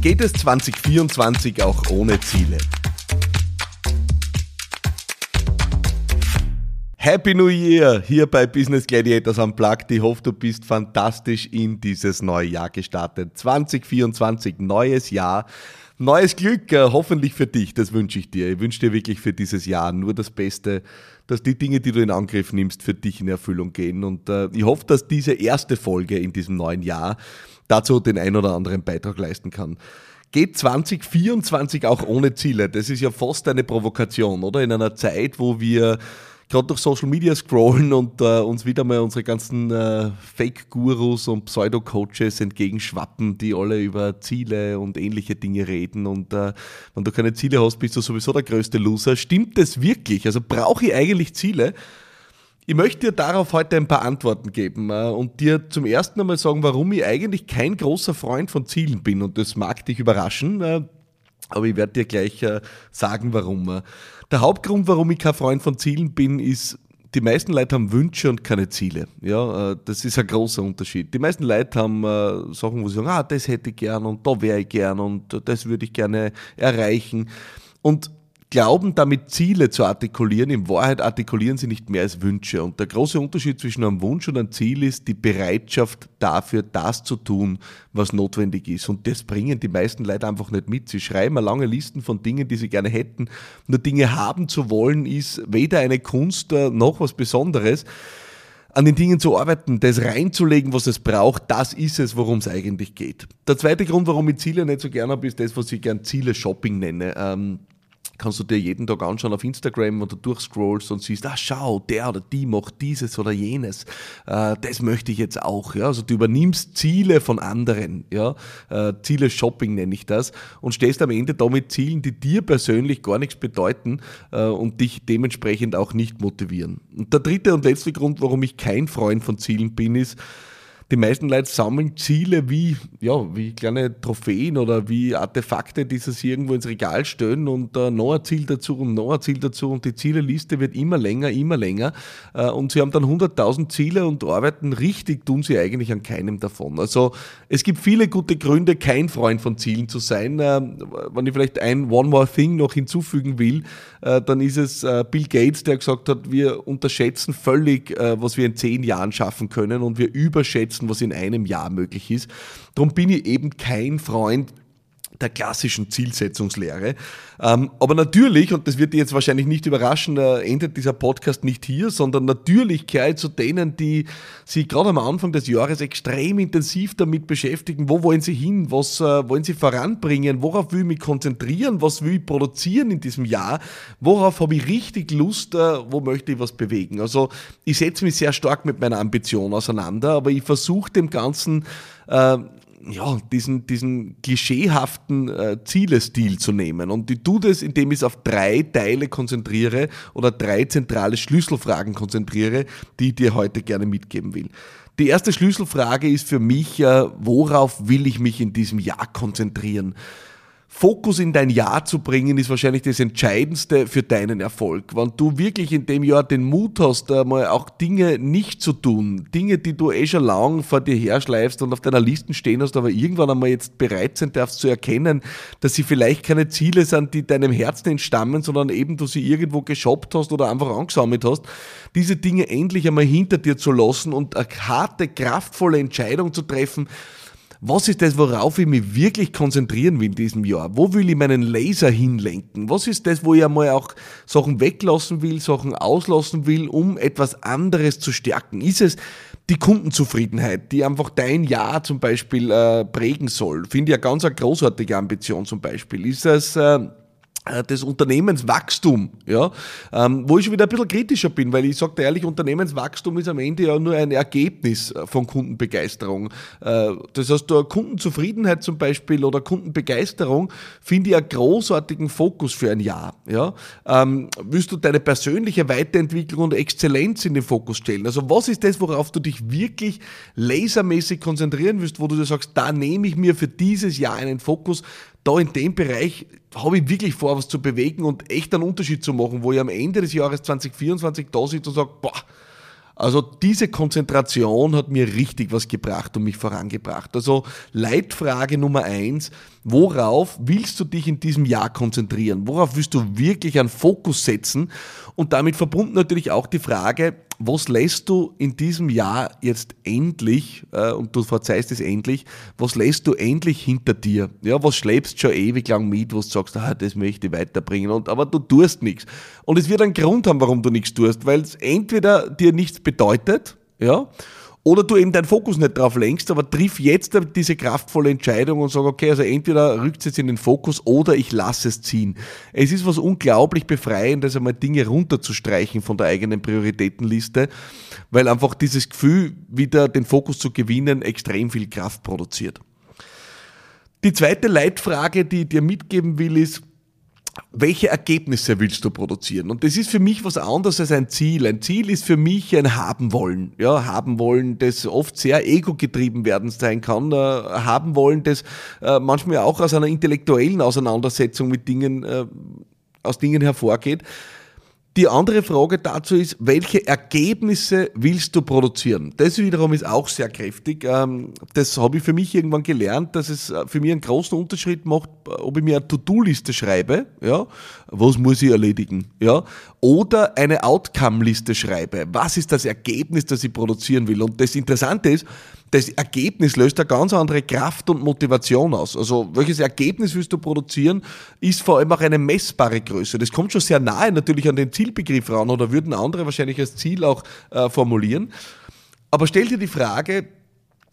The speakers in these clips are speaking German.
Geht es 2024 auch ohne Ziele? Happy New Year hier bei Business Gladiators Unplugged. Ich hoffe, du bist fantastisch in dieses neue Jahr gestartet. 2024, neues Jahr, neues Glück, äh, hoffentlich für dich, das wünsche ich dir. Ich wünsche dir wirklich für dieses Jahr nur das Beste, dass die Dinge, die du in Angriff nimmst, für dich in Erfüllung gehen. Und äh, ich hoffe, dass diese erste Folge in diesem neuen Jahr dazu den ein oder anderen Beitrag leisten kann. Geht 2024 auch ohne Ziele? Das ist ja fast eine Provokation, oder? In einer Zeit, wo wir gerade durch Social Media scrollen und äh, uns wieder mal unsere ganzen äh, Fake-Gurus und Pseudo-Coaches entgegenschwappen, die alle über Ziele und ähnliche Dinge reden. Und äh, wenn du keine Ziele hast, bist du sowieso der größte Loser. Stimmt das wirklich? Also brauche ich eigentlich Ziele? Ich möchte dir darauf heute ein paar Antworten geben äh, und dir zum ersten einmal sagen, warum ich eigentlich kein großer Freund von Zielen bin. Und das mag dich überraschen, äh, aber ich werde dir gleich äh, sagen, warum. Der Hauptgrund, warum ich kein Freund von Zielen bin, ist, die meisten Leute haben Wünsche und keine Ziele. Ja, das ist ein großer Unterschied. Die meisten Leute haben Sachen, wo sie sagen, ah, das hätte ich gern und da wäre ich gern und das würde ich gerne erreichen. Und glauben damit Ziele zu artikulieren. In Wahrheit artikulieren sie nicht mehr als Wünsche. Und der große Unterschied zwischen einem Wunsch und einem Ziel ist die Bereitschaft dafür, das zu tun, was notwendig ist. Und das bringen die meisten Leute einfach nicht mit. Sie schreiben eine lange Listen von Dingen, die sie gerne hätten. Nur Dinge haben zu wollen, ist weder eine Kunst äh, noch was Besonderes an den Dingen zu arbeiten, das reinzulegen, was es braucht, das ist es, worum es eigentlich geht. Der zweite Grund, warum ich Ziele nicht so gerne habe, ist das, was ich gern Ziele-Shopping nenne. Ähm, kannst du dir jeden Tag anschauen auf Instagram, wenn du durchscrollst und siehst, ah schau, der oder die macht dieses oder jenes, äh, das möchte ich jetzt auch. Ja? Also du übernimmst Ziele von anderen, ja? Äh, Ziele Shopping nenne ich das, und stehst am Ende damit Zielen, die dir persönlich gar nichts bedeuten äh, und dich dementsprechend auch nicht motivieren. Und der dritte und letzte Grund, warum ich kein Freund von Zielen bin, ist, die meisten Leute sammeln Ziele wie, ja, wie kleine Trophäen oder wie Artefakte, die sie irgendwo ins Regal stellen und äh, noch ein Ziel dazu und noch ein Ziel dazu und die Zieleliste wird immer länger, immer länger äh, und sie haben dann 100.000 Ziele und arbeiten richtig, tun sie eigentlich an keinem davon. Also es gibt viele gute Gründe, kein Freund von Zielen zu sein. Äh, wenn ich vielleicht ein One More Thing noch hinzufügen will, äh, dann ist es äh, Bill Gates, der gesagt hat, wir unterschätzen völlig, äh, was wir in zehn Jahren schaffen können und wir überschätzen, was in einem Jahr möglich ist. Darum bin ich eben kein Freund der klassischen Zielsetzungslehre. Ähm, aber natürlich, und das wird dich jetzt wahrscheinlich nicht überraschen, endet dieser Podcast nicht hier, sondern natürlich gehört zu denen, die sich gerade am Anfang des Jahres extrem intensiv damit beschäftigen, wo wollen sie hin, was äh, wollen sie voranbringen, worauf will ich mich konzentrieren, was will ich produzieren in diesem Jahr, worauf habe ich richtig Lust, äh, wo möchte ich was bewegen. Also ich setze mich sehr stark mit meiner Ambition auseinander, aber ich versuche dem Ganzen äh, ja, diesen, diesen klischeehaften äh, Zielestil zu nehmen. Und ich tue das, indem ich es auf drei Teile konzentriere oder drei zentrale Schlüsselfragen konzentriere, die ich dir heute gerne mitgeben will. Die erste Schlüsselfrage ist für mich, äh, worauf will ich mich in diesem Jahr konzentrieren? Fokus in dein Jahr zu bringen, ist wahrscheinlich das Entscheidendste für deinen Erfolg. Wenn du wirklich in dem Jahr den Mut hast, mal auch Dinge nicht zu tun, Dinge, die du eh schon lang vor dir herschleifst und auf deiner Liste stehen hast, aber irgendwann einmal jetzt bereit sein darfst zu erkennen, dass sie vielleicht keine Ziele sind, die deinem Herzen entstammen, sondern eben du sie irgendwo geshoppt hast oder einfach angesammelt hast, diese Dinge endlich einmal hinter dir zu lassen und eine harte, kraftvolle Entscheidung zu treffen, was ist das, worauf ich mich wirklich konzentrieren will in diesem Jahr? Wo will ich meinen Laser hinlenken? Was ist das, wo ich einmal auch Sachen weglassen will, Sachen auslassen will, um etwas anderes zu stärken? Ist es die Kundenzufriedenheit, die einfach dein Jahr zum Beispiel äh, prägen soll? Finde ich eine ganz eine großartige Ambition zum Beispiel. Ist es... Äh, des Unternehmenswachstum, ja, ähm, wo ich schon wieder ein bisschen kritischer bin, weil ich sage dir ehrlich, Unternehmenswachstum ist am Ende ja nur ein Ergebnis äh, von Kundenbegeisterung. Äh, das heißt, Kundenzufriedenheit zum Beispiel oder Kundenbegeisterung finde ich einen großartigen Fokus für ein Jahr. Ja. Ähm, willst du deine persönliche Weiterentwicklung und Exzellenz in den Fokus stellen? Also was ist das, worauf du dich wirklich lasermäßig konzentrieren willst, wo du dir sagst, da nehme ich mir für dieses Jahr einen Fokus, da in dem Bereich habe ich wirklich vor, was zu bewegen und echt einen Unterschied zu machen, wo ich am Ende des Jahres 2024 da sitze und sage, boah, Also diese Konzentration hat mir richtig was gebracht und mich vorangebracht. Also Leitfrage Nummer eins, worauf willst du dich in diesem Jahr konzentrieren? Worauf willst du wirklich einen Fokus setzen? Und damit verbunden natürlich auch die Frage, was lässt du in diesem Jahr jetzt endlich, äh, und du verzeihst es endlich, was lässt du endlich hinter dir? Ja, was schleppst schon ewig lang mit, wo du sagst, ah, das möchte ich weiterbringen, und, aber du tust nichts. Und es wird einen Grund haben, warum du nichts tust, weil es entweder dir nichts bedeutet, ja, oder du eben deinen Fokus nicht drauf lenkst, aber triff jetzt diese kraftvolle Entscheidung und sag, okay, also entweder rückt es jetzt in den Fokus oder ich lasse es ziehen. Es ist was unglaublich befreiendes, einmal Dinge runterzustreichen von der eigenen Prioritätenliste, weil einfach dieses Gefühl, wieder den Fokus zu gewinnen, extrem viel Kraft produziert. Die zweite Leitfrage, die ich dir mitgeben will, ist, welche Ergebnisse willst du produzieren? Und das ist für mich was anderes als ein Ziel. Ein Ziel ist für mich ein Haben wollen. Ja, haben wollen, das oft sehr ego-getrieben werden sein kann. Äh, haben wollen, das äh, manchmal auch aus einer intellektuellen Auseinandersetzung mit Dingen, äh, aus Dingen hervorgeht. Die andere Frage dazu ist, welche Ergebnisse willst du produzieren? Das wiederum ist auch sehr kräftig. Ähm, das habe ich für mich irgendwann gelernt, dass es äh, für mich einen großen Unterschied macht, ob ich mir eine To-Do-Liste schreibe, ja, was muss ich erledigen, ja, oder eine Outcome-Liste schreibe. Was ist das Ergebnis, das ich produzieren will? Und das Interessante ist, das Ergebnis löst eine ganz andere Kraft und Motivation aus. Also welches Ergebnis willst du produzieren, ist vor allem auch eine messbare Größe. Das kommt schon sehr nahe natürlich an den Zielbegriff ran oder würden andere wahrscheinlich als Ziel auch äh, formulieren. Aber stell dir die Frage,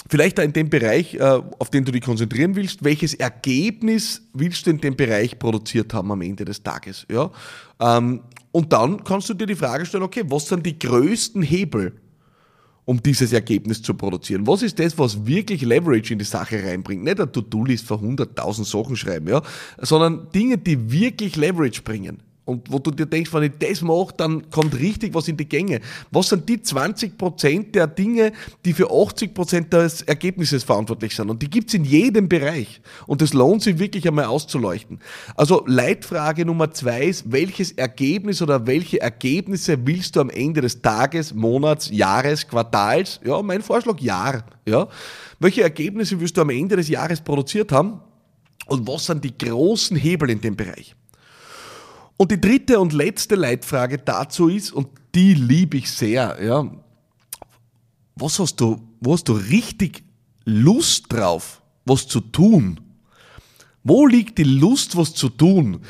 vielleicht in dem Bereich, äh, auf den du dich konzentrieren willst, welches Ergebnis willst du in dem Bereich produziert haben am Ende des Tages? Ja? Ähm, und dann kannst du dir die Frage stellen, okay, was sind die größten Hebel? Um dieses Ergebnis zu produzieren? Was ist das, was wirklich Leverage in die Sache reinbringt? Nicht eine To-Do-List für 100.000 Sachen schreiben, ja, sondern Dinge, die wirklich Leverage bringen. Und wo du dir denkst, wenn ich das mache, dann kommt richtig was in die Gänge. Was sind die 20% der Dinge, die für 80% des Ergebnisses verantwortlich sind? Und die gibt's in jedem Bereich. Und es lohnt sich wirklich einmal auszuleuchten. Also Leitfrage Nummer zwei ist, welches Ergebnis oder welche Ergebnisse willst du am Ende des Tages, Monats, Jahres, Quartals, ja, mein Vorschlag Jahr, ja. Welche Ergebnisse willst du am Ende des Jahres produziert haben? Und was sind die großen Hebel in dem Bereich? Und die dritte und letzte Leitfrage dazu ist, und die liebe ich sehr, ja, was hast du, wo hast du richtig Lust drauf, was zu tun? Wo liegt die Lust, was zu tun?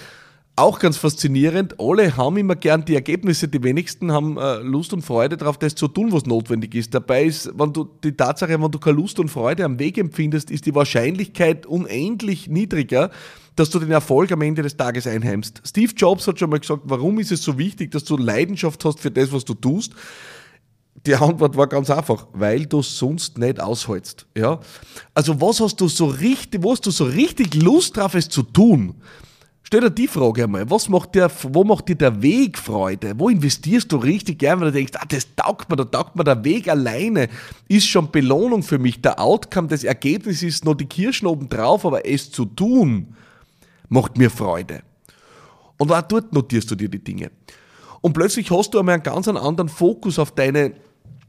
Auch ganz faszinierend, alle haben immer gern die Ergebnisse, die wenigsten haben äh, Lust und Freude darauf, das zu tun, was notwendig ist. Dabei ist, wenn du die Tatsache, wenn du keine Lust und Freude am Weg empfindest, ist die Wahrscheinlichkeit unendlich niedriger, dass du den Erfolg am Ende des Tages einheimst. Steve Jobs hat schon mal gesagt, warum ist es so wichtig, dass du Leidenschaft hast für das, was du tust? Die Antwort war ganz einfach, weil du sonst nicht aushältst. Ja? Also was hast du so richtig, wo hast du so richtig Lust drauf, es zu tun? Stell dir die Frage einmal, was macht dir, wo macht dir der Weg Freude? Wo investierst du richtig gern, wenn du denkst, ah, das taugt mir, da taugt mir der Weg alleine, ist schon Belohnung für mich. Der Outcome, das Ergebnis ist noch die Kirschen oben drauf, aber es zu tun, macht mir Freude. Und auch dort notierst du dir die Dinge. Und plötzlich hast du einmal einen ganz anderen Fokus auf deine,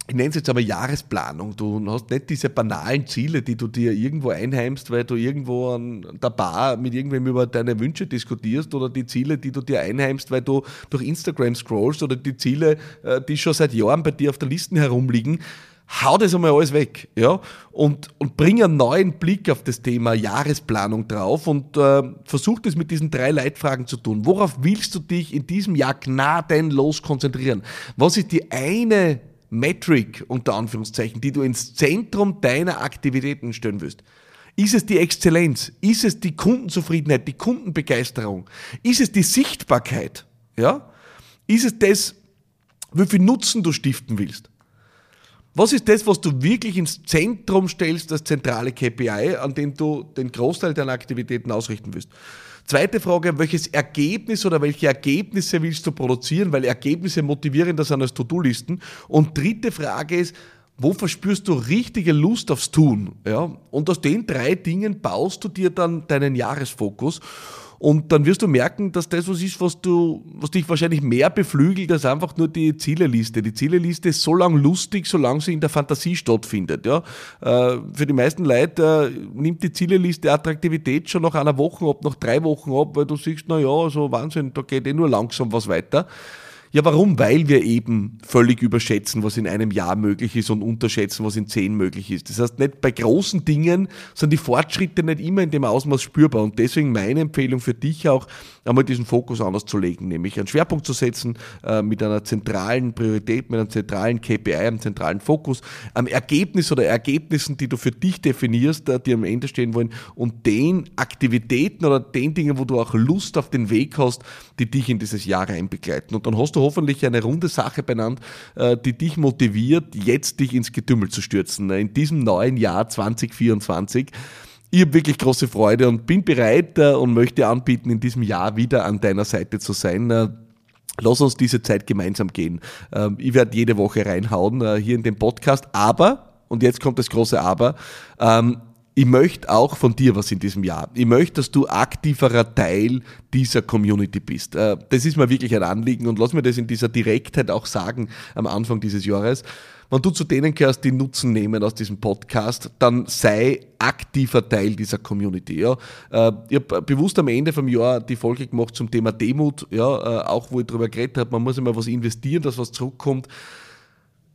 ich nenne es jetzt aber Jahresplanung. Du hast nicht diese banalen Ziele, die du dir irgendwo einheimst, weil du irgendwo an der Bar mit irgendwem über deine Wünsche diskutierst oder die Ziele, die du dir einheimst, weil du durch Instagram scrollst oder die Ziele, äh, die schon seit Jahren bei dir auf der Liste herumliegen hau das einmal alles weg, ja, und, und bring einen neuen Blick auf das Thema Jahresplanung drauf und äh, versuch das mit diesen drei Leitfragen zu tun. Worauf willst du dich in diesem Jahr gnadenlos konzentrieren? Was ist die eine Metric, unter Anführungszeichen, die du ins Zentrum deiner Aktivitäten stellen willst? Ist es die Exzellenz? Ist es die Kundenzufriedenheit, die Kundenbegeisterung? Ist es die Sichtbarkeit? Ja? Ist es das, wie viel Nutzen du stiften willst? Was ist das, was du wirklich ins Zentrum stellst, das zentrale KPI, an dem du den Großteil deiner Aktivitäten ausrichten willst? Zweite Frage, welches Ergebnis oder welche Ergebnisse willst du produzieren, weil Ergebnisse motivierender sind als To-Do-Listen. Und dritte Frage ist, wo verspürst du richtige Lust aufs Tun? Ja? Und aus den drei Dingen baust du dir dann deinen Jahresfokus. Und dann wirst du merken, dass das was ist, was du, was dich wahrscheinlich mehr beflügelt als einfach nur die Zieleliste. Die Zieleliste ist so lang lustig, solange sie in der Fantasie stattfindet. Ja? Äh, für die meisten Leute äh, nimmt die Zieleliste Attraktivität schon nach einer Woche ab, nach drei Wochen ab, weil du siehst, na ja, so Wahnsinn, da geht eh nur langsam was weiter. Ja, warum? Weil wir eben völlig überschätzen, was in einem Jahr möglich ist und unterschätzen, was in zehn möglich ist. Das heißt, nicht bei großen Dingen sind die Fortschritte nicht immer in dem Ausmaß spürbar. Und deswegen meine Empfehlung für dich auch, einmal diesen Fokus anders zu legen, nämlich einen Schwerpunkt zu setzen äh, mit einer zentralen Priorität, mit einem zentralen KPI, einem zentralen Fokus, am Ergebnis oder Ergebnissen, die du für dich definierst, äh, die am Ende stehen wollen und den Aktivitäten oder den Dingen, wo du auch Lust auf den Weg hast, die dich in dieses Jahr reinbegleiten. Und dann hast du hoffentlich eine runde Sache benannt, äh, die dich motiviert, jetzt dich ins Getümmel zu stürzen. In diesem neuen Jahr 2024. Ich habe wirklich große Freude und bin bereit äh, und möchte anbieten, in diesem Jahr wieder an deiner Seite zu sein. Äh, lass uns diese Zeit gemeinsam gehen. Ähm, ich werde jede Woche reinhauen hier in den Podcast, aber, und jetzt kommt das große Aber, ähm, ich möchte auch von dir was in diesem Jahr. Ich möchte, dass du aktiverer Teil dieser Community bist. Äh, das ist mir wirklich ein Anliegen und lass mir das in dieser Direktheit auch sagen am Anfang dieses Jahres. Wenn du zu denen gehörst, die Nutzen nehmen aus diesem Podcast, dann sei aktiver Teil dieser Community. Ja. Äh, ich habe bewusst am Ende vom Jahr die Folge gemacht zum Thema Demut, ja, äh, auch wo ich darüber geredet habe, man muss immer was investieren, dass was zurückkommt.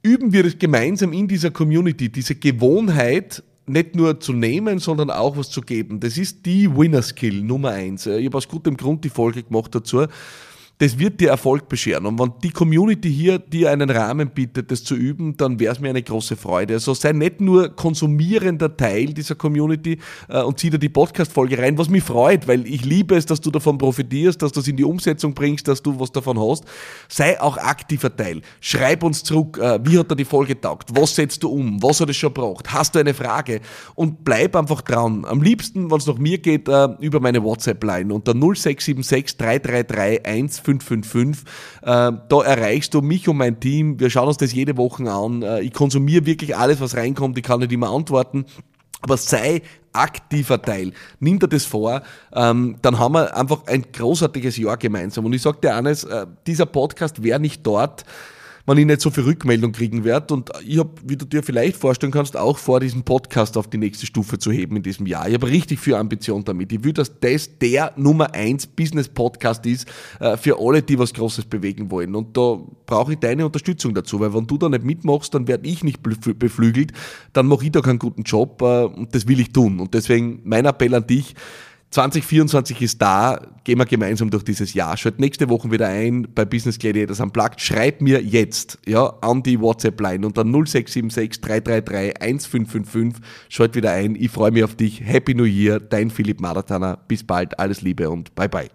Üben wir gemeinsam in dieser Community diese Gewohnheit, nicht nur zu nehmen, sondern auch was zu geben. Das ist die Winner-Skill Nummer eins. Ich habe aus gutem Grund die Folge gemacht dazu das wird dir Erfolg bescheren. Und wenn die Community hier dir einen Rahmen bietet, das zu üben, dann wäre es mir eine große Freude. Also sei nicht nur konsumierender Teil dieser Community äh, und zieh dir die Podcast-Folge rein, was mich freut, weil ich liebe es, dass du davon profitierst, dass du es in die Umsetzung bringst, dass du was davon hast. Sei auch aktiver Teil. Schreib uns zurück, äh, wie hat dir die Folge taugt? Was setzt du um? Was hat es schon gebraucht? Hast du eine Frage? Und bleib einfach dran. Am liebsten, wenn es nach mir geht, äh, über meine WhatsApp-Line unter 0676 333 155 555. Äh, da erreichst du mich und mein Team. Wir schauen uns das jede Woche an. Äh, ich konsumiere wirklich alles, was reinkommt. Ich kann nicht immer antworten. Aber sei aktiver Teil. Nimm dir das vor, ähm, dann haben wir einfach ein großartiges Jahr gemeinsam. Und ich sage dir eines, äh, dieser Podcast wäre nicht dort, wenn ich nicht so viel Rückmeldung kriegen werde. Und ich habe, wie du dir vielleicht vorstellen kannst, auch vor, diesen Podcast auf die nächste Stufe zu heben in diesem Jahr. Ich habe richtig viel Ambition damit. Ich will, dass das der Nummer eins Business-Podcast ist äh, für alle, die was Großes bewegen wollen. Und da brauche ich deine Unterstützung dazu, weil wenn du da nicht mitmachst, dann werde ich nicht beflügelt, dann mache ich da keinen guten Job äh, und das will ich tun. Und deswegen mein Appell an dich, 2024 ist da, gehen wir gemeinsam durch dieses Jahr. Schalt nächste Woche wieder ein bei Business Gladiators Unplugged. Schreib mir jetzt ja, an die WhatsApp-Line unter 0676 333 1555. Schalt wieder ein. Ich freue mich auf dich. Happy New Year. Dein Philipp Maratana. Bis bald. Alles Liebe und bye bye.